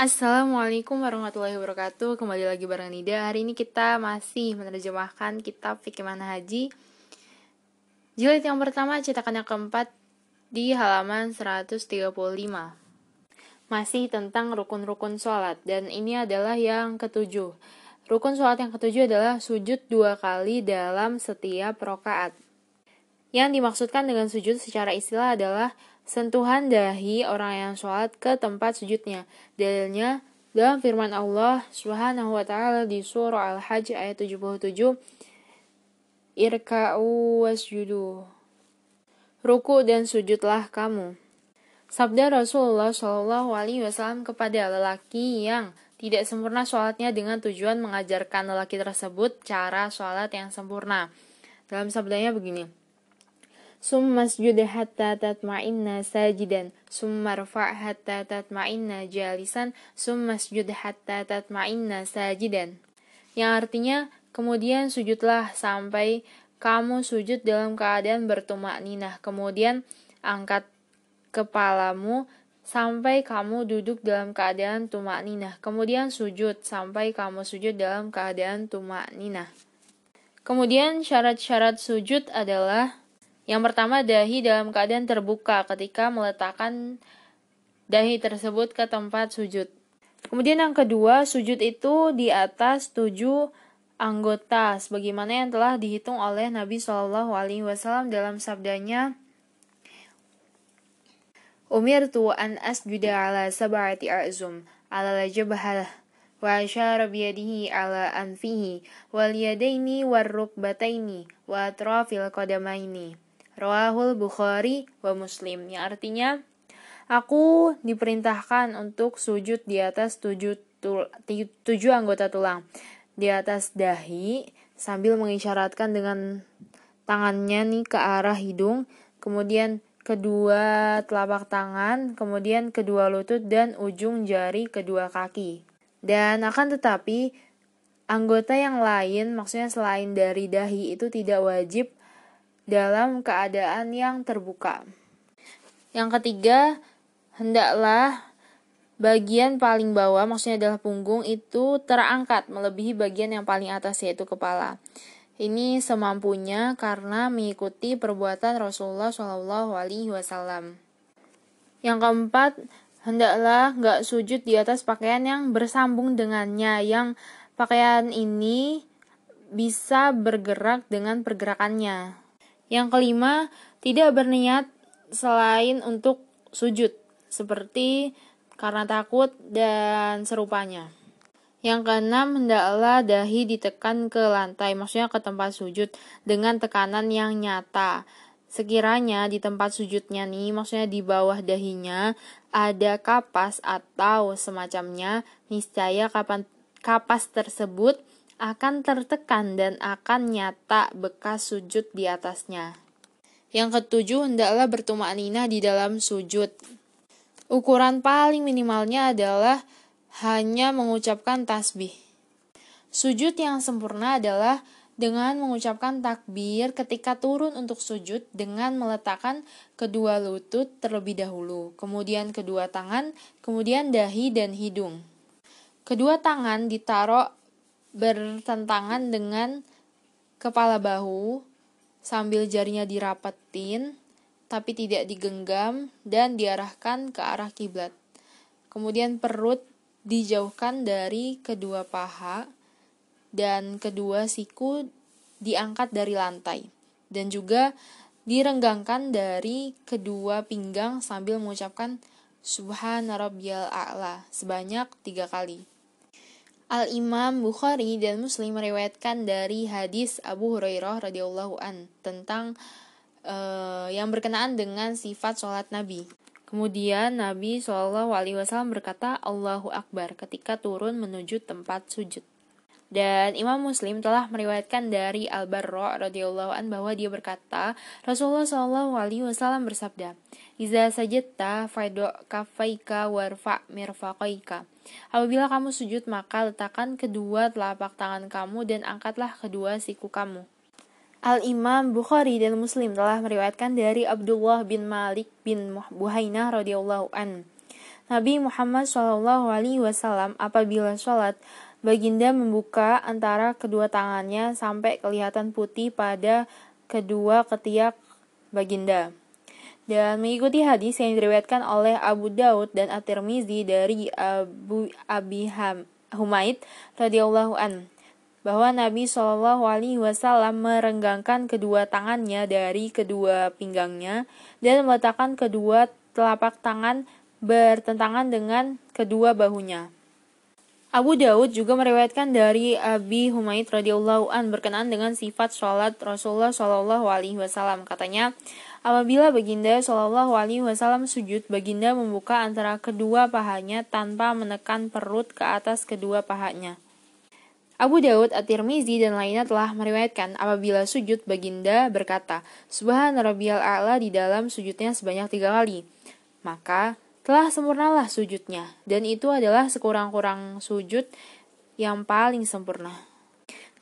Assalamualaikum warahmatullahi wabarakatuh. Kembali lagi bareng Nida. Hari ini kita masih menerjemahkan kitab Fikih Haji Jilid yang pertama cetakan yang keempat Di halaman 135 Masih tentang rukun-rukun sholat. Dan ini adalah yang ketujuh. Rukun sholat yang ketujuh adalah sujud dua kali dalam setiap rokaat. Yang dimaksudkan dengan sujud secara istilah adalah sentuhan dahi orang yang sholat ke tempat sujudnya. Dalilnya dalam firman Allah Subhanahu wa taala di surah Al-Hajj ayat 77 Irka'u wasjudu Ruku dan sujudlah kamu. Sabda Rasulullah Shallallahu Alaihi Wasallam kepada lelaki yang tidak sempurna sholatnya dengan tujuan mengajarkan lelaki tersebut cara sholat yang sempurna. Dalam sabdanya begini, Summa sujud hatta tatma'inna sajidan Summa rfa' hatta tatma'inna jalisan Summa sujud hatta tatma'inna sajidan Yang artinya kemudian sujudlah sampai kamu sujud dalam keadaan bertumak ninah Kemudian angkat kepalamu sampai kamu duduk dalam keadaan tumak ninah Kemudian sujud sampai kamu sujud dalam keadaan tumak ninah Kemudian syarat-syarat sujud adalah yang pertama, dahi dalam keadaan terbuka ketika meletakkan dahi tersebut ke tempat sujud. Kemudian yang kedua, sujud itu di atas tujuh anggota, sebagaimana yang telah dihitung oleh Nabi Shallallahu Alaihi Wasallam dalam sabdanya, Umir tu an asjuda ala sab'ati a'zum ala jabhah wa asyara biyadihi ala anfihi wal yadaini war rukbataini wa atrafil qadamaini. Rawahul Bukhari wa Muslim. Yang artinya, aku diperintahkan untuk sujud di atas tujuh, tul, tujuh anggota tulang. Di atas dahi, sambil mengisyaratkan dengan tangannya nih ke arah hidung. Kemudian kedua telapak tangan, kemudian kedua lutut dan ujung jari kedua kaki. Dan akan tetapi anggota yang lain, maksudnya selain dari dahi itu tidak wajib dalam keadaan yang terbuka. Yang ketiga, hendaklah bagian paling bawah, maksudnya adalah punggung, itu terangkat melebihi bagian yang paling atas, yaitu kepala. Ini semampunya karena mengikuti perbuatan Rasulullah Shallallahu Alaihi Wasallam. Yang keempat, hendaklah nggak sujud di atas pakaian yang bersambung dengannya, yang pakaian ini bisa bergerak dengan pergerakannya. Yang kelima, tidak berniat selain untuk sujud, seperti karena takut dan serupanya. Yang keenam, hendaklah dahi ditekan ke lantai, maksudnya ke tempat sujud, dengan tekanan yang nyata. Sekiranya di tempat sujudnya nih, maksudnya di bawah dahinya, ada kapas atau semacamnya, niscaya kapan kapas tersebut akan tertekan dan akan nyata bekas sujud di atasnya. Yang ketujuh, hendaklah bertumak nina di dalam sujud. Ukuran paling minimalnya adalah hanya mengucapkan tasbih. Sujud yang sempurna adalah dengan mengucapkan takbir ketika turun untuk sujud dengan meletakkan kedua lutut terlebih dahulu, kemudian kedua tangan, kemudian dahi dan hidung. Kedua tangan ditaruh bertentangan dengan kepala bahu sambil jarinya dirapetin tapi tidak digenggam dan diarahkan ke arah kiblat. Kemudian perut dijauhkan dari kedua paha dan kedua siku diangkat dari lantai dan juga direnggangkan dari kedua pinggang sambil mengucapkan Subhana rabbiyal a'la sebanyak tiga kali. Al-Imam Bukhari dan Muslim meriwayatkan dari hadis Abu Hurairah radhiyallahu an tentang uh, yang berkenaan dengan sifat sholat Nabi. Kemudian Nabi Shallallahu Alaihi Wasallam berkata Allahu Akbar ketika turun menuju tempat sujud. Dan Imam Muslim telah meriwayatkan dari Al Barra radhiyallahu an bahwa dia berkata, Rasulullah Shallallahu alaihi wasallam bersabda, "Iza sajadta faidu kafaika warfa mirfaqaika." Apabila kamu sujud, maka letakkan kedua telapak tangan kamu dan angkatlah kedua siku kamu. Al-Imam Bukhari dan Muslim telah meriwayatkan dari Abdullah bin Malik bin Buhainah radhiyallahu an Nabi Muhammad Wasallam apabila sholat, baginda membuka antara kedua tangannya sampai kelihatan putih pada kedua ketiak baginda. Dan mengikuti hadis yang diriwayatkan oleh Abu Daud dan At-Tirmizi dari Abu Abi Humaid radhiyallahu an bahwa Nabi Shallallahu Alaihi Wasallam merenggangkan kedua tangannya dari kedua pinggangnya dan meletakkan kedua telapak tangan bertentangan dengan kedua bahunya. Abu Daud juga meriwayatkan dari Abi Humaid radhiyallahu an berkenaan dengan sifat sholat Rasulullah Shallallahu alaihi wasallam. Katanya, Apabila Baginda Shallallahu Alaihi Wasallam sujud, Baginda membuka antara kedua pahanya tanpa menekan perut ke atas kedua pahanya. Abu Daud, At-Tirmizi, dan lainnya telah meriwayatkan apabila sujud Baginda berkata, Subhan Rabbiyal A'la di dalam sujudnya sebanyak tiga kali. Maka telah sempurnalah sujudnya, dan itu adalah sekurang-kurang sujud yang paling sempurna.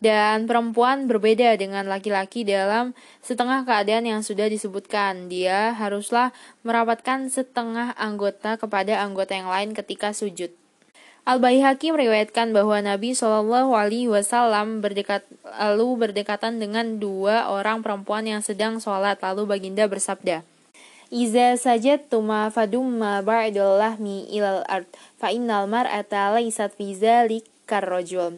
Dan perempuan berbeda dengan laki-laki dalam setengah keadaan yang sudah disebutkan. Dia haruslah merapatkan setengah anggota kepada anggota yang lain ketika sujud. Al-Baihaqi meriwayatkan bahwa Nabi Shallallahu Alaihi Wasallam berdekat lalu berdekatan dengan dua orang perempuan yang sedang sholat lalu baginda bersabda, Iza sajat tuma fadumma ba'dul lahmi ilal ard fa innal mar'ata laysat fi zalik karrojul.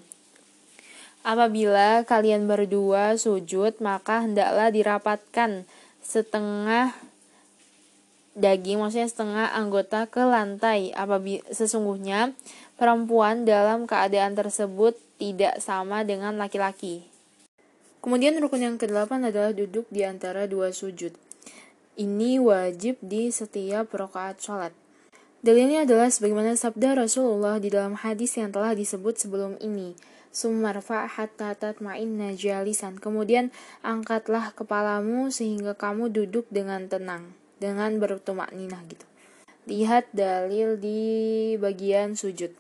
Apabila kalian berdua sujud, maka hendaklah dirapatkan setengah daging, maksudnya setengah anggota ke lantai. Apabila sesungguhnya perempuan dalam keadaan tersebut tidak sama dengan laki-laki. Kemudian rukun yang kedelapan adalah duduk di antara dua sujud. Ini wajib di setiap rakaat sholat. Dalilnya adalah sebagaimana sabda Rasulullah di dalam hadis yang telah disebut sebelum ini sumarfa hatta tatma'inna jalisan. Kemudian angkatlah kepalamu sehingga kamu duduk dengan tenang, dengan bertumak ninah gitu. Lihat dalil di bagian sujud.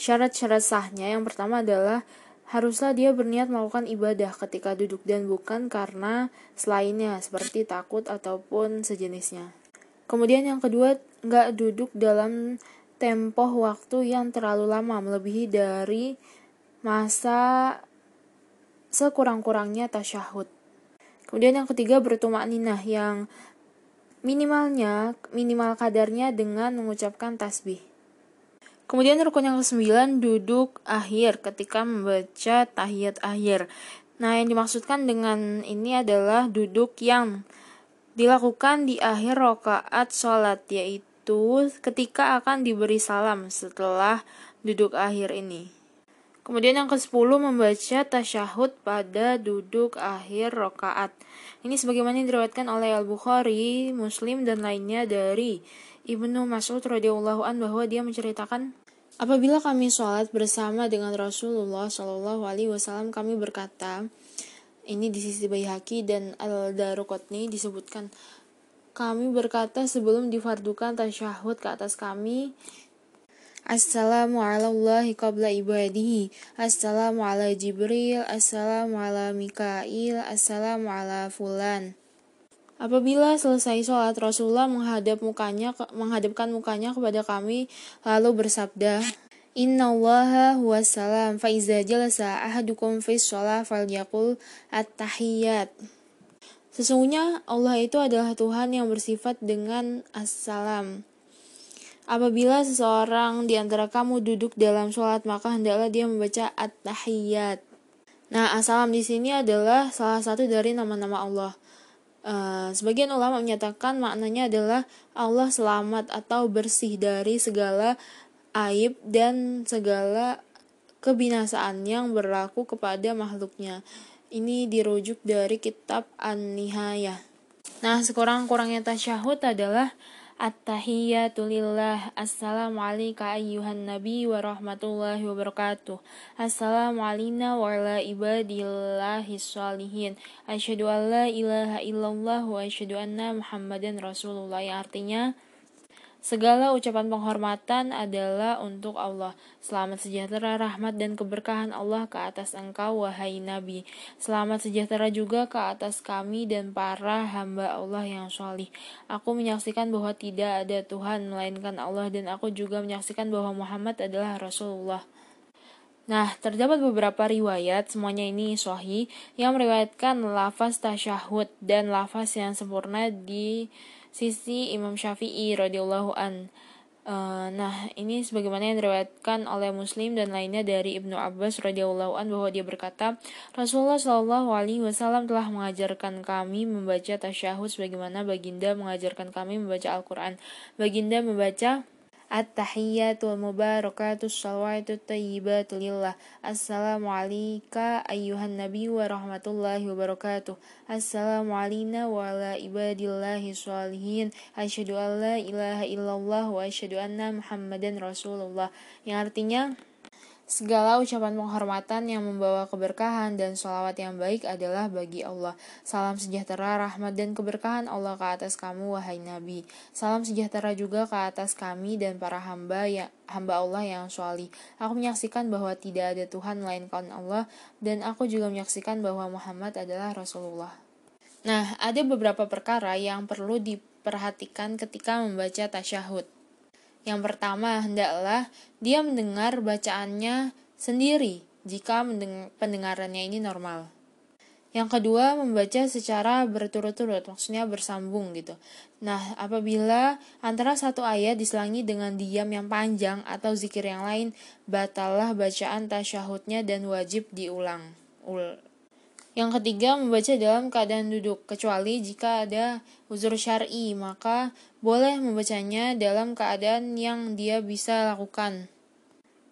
Syarat-syarat sahnya yang pertama adalah haruslah dia berniat melakukan ibadah ketika duduk dan bukan karena selainnya seperti takut ataupun sejenisnya. Kemudian yang kedua, nggak duduk dalam tempo waktu yang terlalu lama melebihi dari masa sekurang-kurangnya tasyahud. Kemudian yang ketiga bertumak ninah yang minimalnya minimal kadarnya dengan mengucapkan tasbih. Kemudian rukun yang kesembilan duduk akhir ketika membaca tahiyat akhir. Nah, yang dimaksudkan dengan ini adalah duduk yang dilakukan di akhir rokaat sholat, yaitu ketika akan diberi salam setelah duduk akhir ini. Kemudian yang ke-10 membaca tasyahud pada duduk akhir rokaat. Ini sebagaimana diriwayatkan oleh Al-Bukhari, Muslim dan lainnya dari Ibnu Mas'ud radhiyallahu an bahwa dia menceritakan apabila kami sholat bersama dengan Rasulullah Shallallahu alaihi wasallam kami berkata ini di sisi Baihaqi dan Al-Daruqutni disebutkan kami berkata sebelum difardukan tasyahud ke atas kami Assalamu ala Allahi qabla ibadihi Assalamu ala Jibril Assalamu ala Mikail Assalamu ala Fulan Apabila selesai sholat, Rasulullah menghadap mukanya, menghadapkan mukanya kepada kami, lalu bersabda, Inna allaha huwa salam, fa iza jalasa ahadukum fi sholat falyakul at-tahiyyat. Sesungguhnya Allah itu adalah Tuhan yang bersifat dengan assalam. Apabila seseorang di antara kamu duduk dalam sholat, maka hendaklah dia membaca at-tahiyyat. Nah, assalam di sini adalah salah satu dari nama-nama Allah. Uh, sebagian ulama menyatakan maknanya adalah Allah selamat atau bersih dari segala aib dan segala kebinasaan yang berlaku kepada makhluknya. Ini dirujuk dari kitab An-Nihayah. Nah, sekurang-kurangnya tasyahud adalah At-tahiyyatu lillah. Assalamu alayka ayyuhan nabi wa rahmatullahi wa barakatuh. Wa ala ibadillahi salihin. Asyhadu an la ilaha illallah wa asyhadu anna Muhammadan Rasulullah. Yang artinya Segala ucapan penghormatan adalah untuk Allah. Selamat sejahtera, rahmat, dan keberkahan Allah ke atas engkau, wahai Nabi. Selamat sejahtera juga ke atas kami dan para hamba Allah yang solih. Aku menyaksikan bahwa tidak ada Tuhan melainkan Allah dan aku juga menyaksikan bahwa Muhammad adalah Rasulullah. Nah, terdapat beberapa riwayat, semuanya ini sahih, yang meriwayatkan lafaz tasyahud dan lafaz yang sempurna di sisi Imam Syafi'i radhiyallahu an. Uh, nah, ini sebagaimana yang diriwayatkan oleh Muslim dan lainnya dari Ibnu Abbas radhiyallahu an bahwa dia berkata, Rasulullah shallallahu alaihi wasallam telah mengajarkan kami membaca tasyahud sebagaimana baginda mengajarkan kami membaca Al-Qur'an. Baginda membaca At-tahiyyatu mubarakatu salawatu tayyibatu lillah. Assalamu alayka ayyuhan nabi wa rahmatullahi wa barakatuh. Assalamu alayna wa ala ibadillahi salihin. Asyhadu an la ilaha illallah wa asyhadu anna Muhammadan Rasulullah. Yang artinya Segala ucapan penghormatan yang membawa keberkahan dan sholawat yang baik adalah bagi Allah. Salam sejahtera, rahmat, dan keberkahan Allah ke atas kamu, wahai Nabi. Salam sejahtera juga ke atas kami dan para hamba ya, hamba Allah yang sholih. Aku menyaksikan bahwa tidak ada Tuhan melainkan Allah, dan aku juga menyaksikan bahwa Muhammad adalah Rasulullah. Nah, ada beberapa perkara yang perlu diperhatikan ketika membaca tasyahud. Yang pertama, hendaklah dia mendengar bacaannya sendiri jika pendengarannya ini normal. Yang kedua, membaca secara berturut-turut, maksudnya bersambung gitu. Nah, apabila antara satu ayat diselangi dengan diam yang panjang atau zikir yang lain, batalah bacaan tasyahudnya dan wajib diulang. Ul yang ketiga, membaca dalam keadaan duduk, kecuali jika ada uzur syar'i, maka boleh membacanya dalam keadaan yang dia bisa lakukan.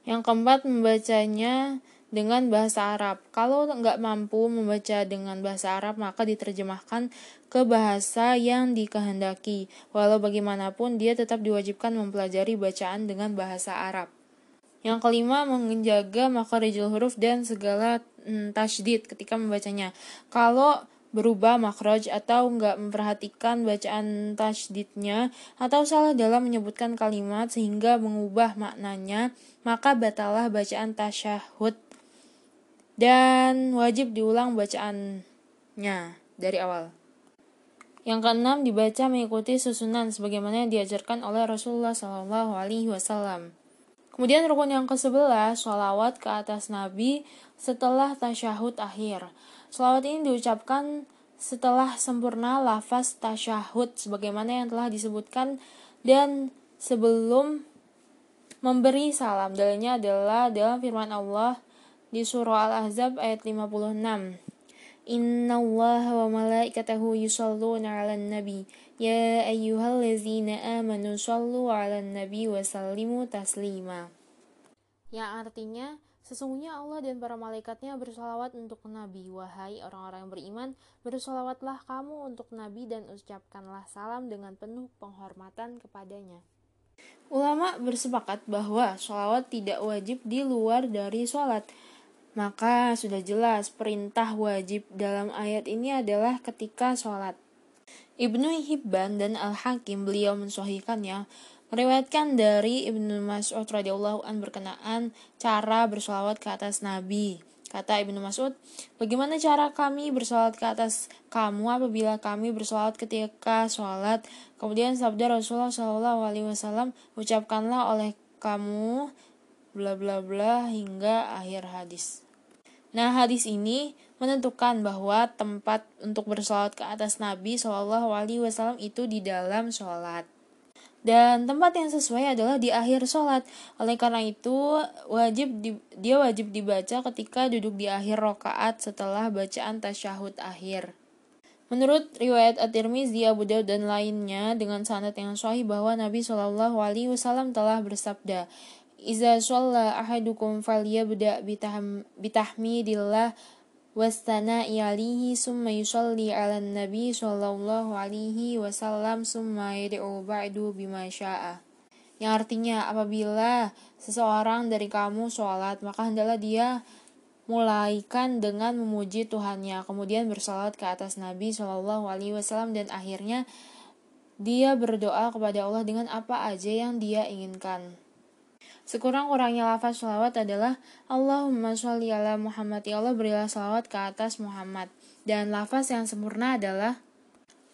Yang keempat, membacanya dengan bahasa Arab. Kalau nggak mampu membaca dengan bahasa Arab, maka diterjemahkan ke bahasa yang dikehendaki. Walau bagaimanapun, dia tetap diwajibkan mempelajari bacaan dengan bahasa Arab. Yang kelima, menjaga makharijul huruf dan segala mm, tasydid ketika membacanya. Kalau berubah makhraj atau nggak memperhatikan bacaan tasydidnya atau salah dalam menyebutkan kalimat sehingga mengubah maknanya, maka batalah bacaan tasyahud dan wajib diulang bacaannya dari awal. Yang keenam dibaca mengikuti susunan sebagaimana yang diajarkan oleh Rasulullah Shallallahu Alaihi Wasallam. Kemudian rukun yang ke-11, sholawat ke atas Nabi setelah tasyahud akhir. Sholawat ini diucapkan setelah sempurna lafaz tasyahud sebagaimana yang telah disebutkan dan sebelum memberi salam. Dalilnya adalah dalam firman Allah di surah Al-Ahzab ayat 56. Inna Allah wa malaikatahu yusalluna ala nabi Ya ayyuhallazina amanu sallu ala nabi wa sallimu taslima. Yang artinya, sesungguhnya Allah dan para malaikatnya bersolawat untuk Nabi. Wahai orang-orang yang beriman, bersolawatlah kamu untuk Nabi dan ucapkanlah salam dengan penuh penghormatan kepadanya. Ulama bersepakat bahwa sholawat tidak wajib di luar dari sholat. Maka sudah jelas perintah wajib dalam ayat ini adalah ketika sholat. Ibnu Hibban dan Al-Hakim beliau mensohikannya meriwayatkan dari Ibnu Mas'ud radhiyallahu an berkenaan cara bersolawat ke atas Nabi. Kata Ibnu Mas'ud, bagaimana cara kami bersolawat ke atas kamu apabila kami bersolawat ketika sholat? Kemudian sabda Rasulullah Shallallahu Alaihi Wasallam, ucapkanlah oleh kamu bla bla bla hingga akhir hadis. Nah, hadis ini menentukan bahwa tempat untuk bersolat ke atas Nabi Shallallahu Alaihi Wasallam itu di dalam sholat. Dan tempat yang sesuai adalah di akhir sholat. Oleh karena itu, wajib di, dia wajib dibaca ketika duduk di akhir rokaat setelah bacaan tasyahud akhir. Menurut riwayat At-Tirmizi, Abu Daud dan lainnya dengan sanad yang sahih bahwa Nabi Shallallahu alaihi wasallam telah bersabda, "Iza shalla ahadukum falyabda bitahmidillah wastana alihi summa yusalli ala nabi sallallahu alaihi wasallam summa yad'u ba'du bima sya'a. Yang artinya apabila seseorang dari kamu sholat maka hendaklah dia mulaikan dengan memuji Tuhannya kemudian bersolat ke atas Nabi Shallallahu Alaihi Wasallam dan akhirnya dia berdoa kepada Allah dengan apa aja yang dia inginkan. Sekurang-kurangnya lafaz sholawat adalah Allahumma sholli ala Muhammad. Ya Allah berilah sholawat ke atas Muhammad. Dan lafaz yang sempurna adalah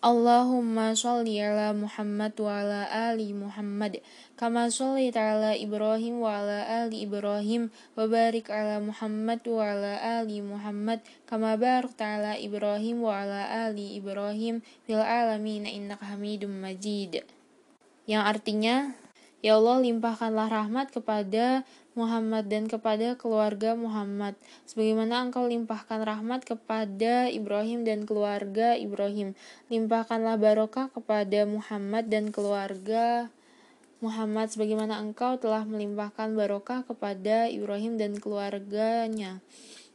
Allahumma sholli ala Muhammad wa ala ali Muhammad. Kama sholli ala Ibrahim wa ala ali Ibrahim. Wa barik ala Muhammad wa ala ali Muhammad. Kama barik ala Ibrahim wa ala ali Ibrahim. Fil alamin innaka Hamidum Majid. Yang artinya Ya Allah, limpahkanlah rahmat kepada Muhammad dan kepada keluarga Muhammad, sebagaimana Engkau limpahkan rahmat kepada Ibrahim dan keluarga Ibrahim. Limpahkanlah barokah kepada Muhammad dan keluarga Muhammad, sebagaimana Engkau telah melimpahkan barokah kepada Ibrahim dan keluarganya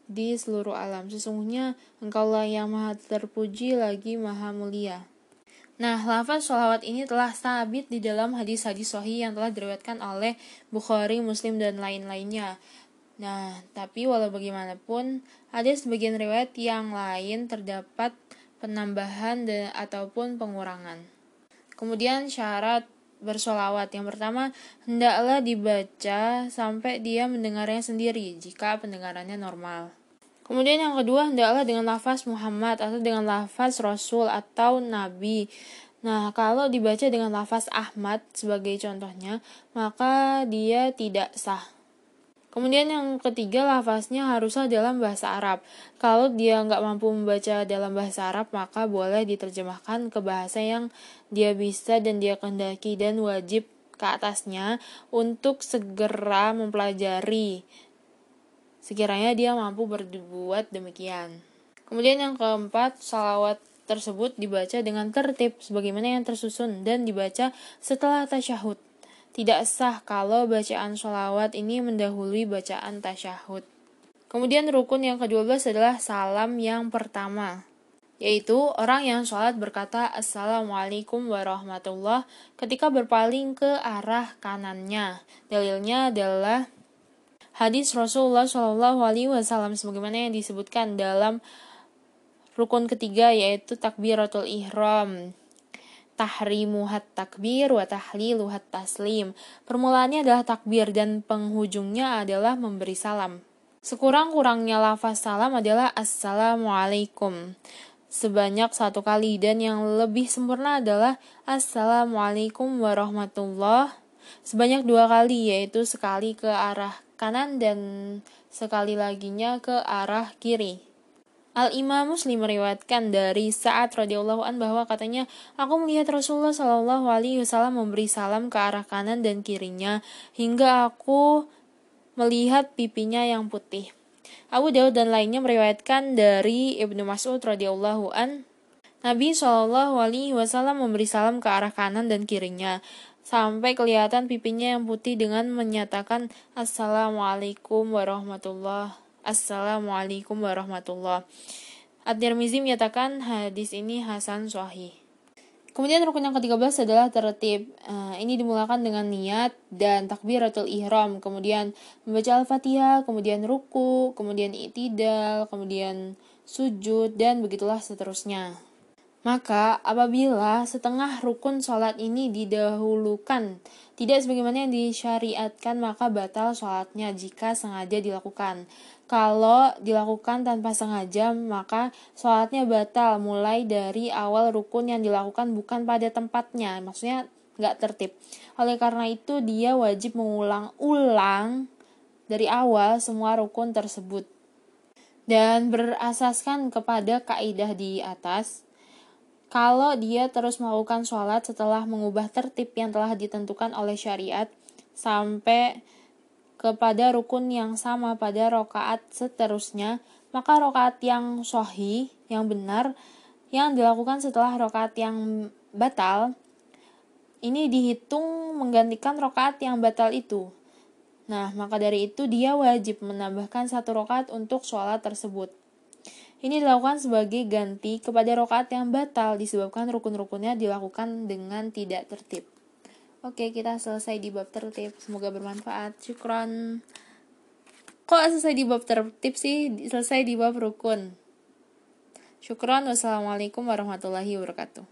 di seluruh alam. Sesungguhnya Engkaulah yang maha terpuji lagi maha mulia. Nah, lafaz sholawat ini telah sabit di dalam hadis-hadis sahih yang telah diriwayatkan oleh Bukhari, Muslim, dan lain-lainnya. Nah, tapi walau bagaimanapun, ada sebagian riwayat yang lain terdapat penambahan dan, ataupun pengurangan. Kemudian syarat bersolawat yang pertama hendaklah dibaca sampai dia mendengarnya sendiri jika pendengarannya normal. Kemudian yang kedua hendaklah dengan lafaz Muhammad atau dengan lafaz Rasul atau Nabi. Nah, kalau dibaca dengan lafaz Ahmad sebagai contohnya, maka dia tidak sah. Kemudian yang ketiga lafaznya haruslah dalam bahasa Arab. Kalau dia nggak mampu membaca dalam bahasa Arab, maka boleh diterjemahkan ke bahasa yang dia bisa dan dia kehendaki dan wajib ke atasnya untuk segera mempelajari sekiranya dia mampu berbuat demikian. Kemudian yang keempat, salawat tersebut dibaca dengan tertib sebagaimana yang tersusun dan dibaca setelah tasyahud. Tidak sah kalau bacaan sholawat ini mendahului bacaan tasyahud. Kemudian rukun yang ke-12 adalah salam yang pertama, yaitu orang yang sholat berkata Assalamualaikum warahmatullah ketika berpaling ke arah kanannya. Dalilnya adalah hadis Rasulullah Shallallahu Alaihi Wasallam sebagaimana yang disebutkan dalam rukun ketiga yaitu takbiratul ihram tahrimuhat takbir wa tahliluhat taslim. Permulaannya adalah takbir dan penghujungnya adalah memberi salam. Sekurang-kurangnya lafaz salam adalah assalamualaikum sebanyak satu kali dan yang lebih sempurna adalah assalamualaikum warahmatullah sebanyak dua kali yaitu sekali ke arah kanan dan sekali laginya ke arah kiri. Al-Imam Muslim meriwayatkan dari saat radhiyallahu an bahwa katanya, aku melihat Rasulullah Shallallahu alaihi wasallam memberi salam ke arah kanan dan kirinya hingga aku melihat pipinya yang putih. Abu Daud dan lainnya meriwayatkan dari Ibnu Mas'ud radhiyallahu an Nabi Shallallahu alaihi wasallam memberi salam ke arah kanan dan kirinya sampai kelihatan pipinya yang putih dengan menyatakan Assalamualaikum warahmatullah Assalamualaikum warahmatullah At-Tirmizi menyatakan hadis ini Hasan Sahih Kemudian rukun yang ke-13 adalah tertib. Uh, ini dimulakan dengan niat dan takbiratul ihram, kemudian membaca Al-Fatihah, kemudian ruku, kemudian itidal, kemudian sujud dan begitulah seterusnya. Maka apabila setengah rukun sholat ini didahulukan, tidak sebagaimana yang disyariatkan, maka batal sholatnya jika sengaja dilakukan. Kalau dilakukan tanpa sengaja, maka sholatnya batal mulai dari awal rukun yang dilakukan bukan pada tempatnya, maksudnya nggak tertib. Oleh karena itu, dia wajib mengulang-ulang dari awal semua rukun tersebut. Dan berasaskan kepada kaidah di atas, kalau dia terus melakukan sholat setelah mengubah tertib yang telah ditentukan oleh syariat sampai kepada rukun yang sama pada rokaat seterusnya, maka rokaat yang sohi, yang benar, yang dilakukan setelah rokaat yang batal, ini dihitung menggantikan rokaat yang batal itu. Nah, maka dari itu dia wajib menambahkan satu rokaat untuk sholat tersebut. Ini dilakukan sebagai ganti kepada rokaat yang batal disebabkan rukun-rukunnya dilakukan dengan tidak tertib. Oke, kita selesai di bab tertib. Semoga bermanfaat. Syukron. Kok selesai di bab tertib sih? Selesai di bab rukun. Syukron. Wassalamualaikum warahmatullahi wabarakatuh.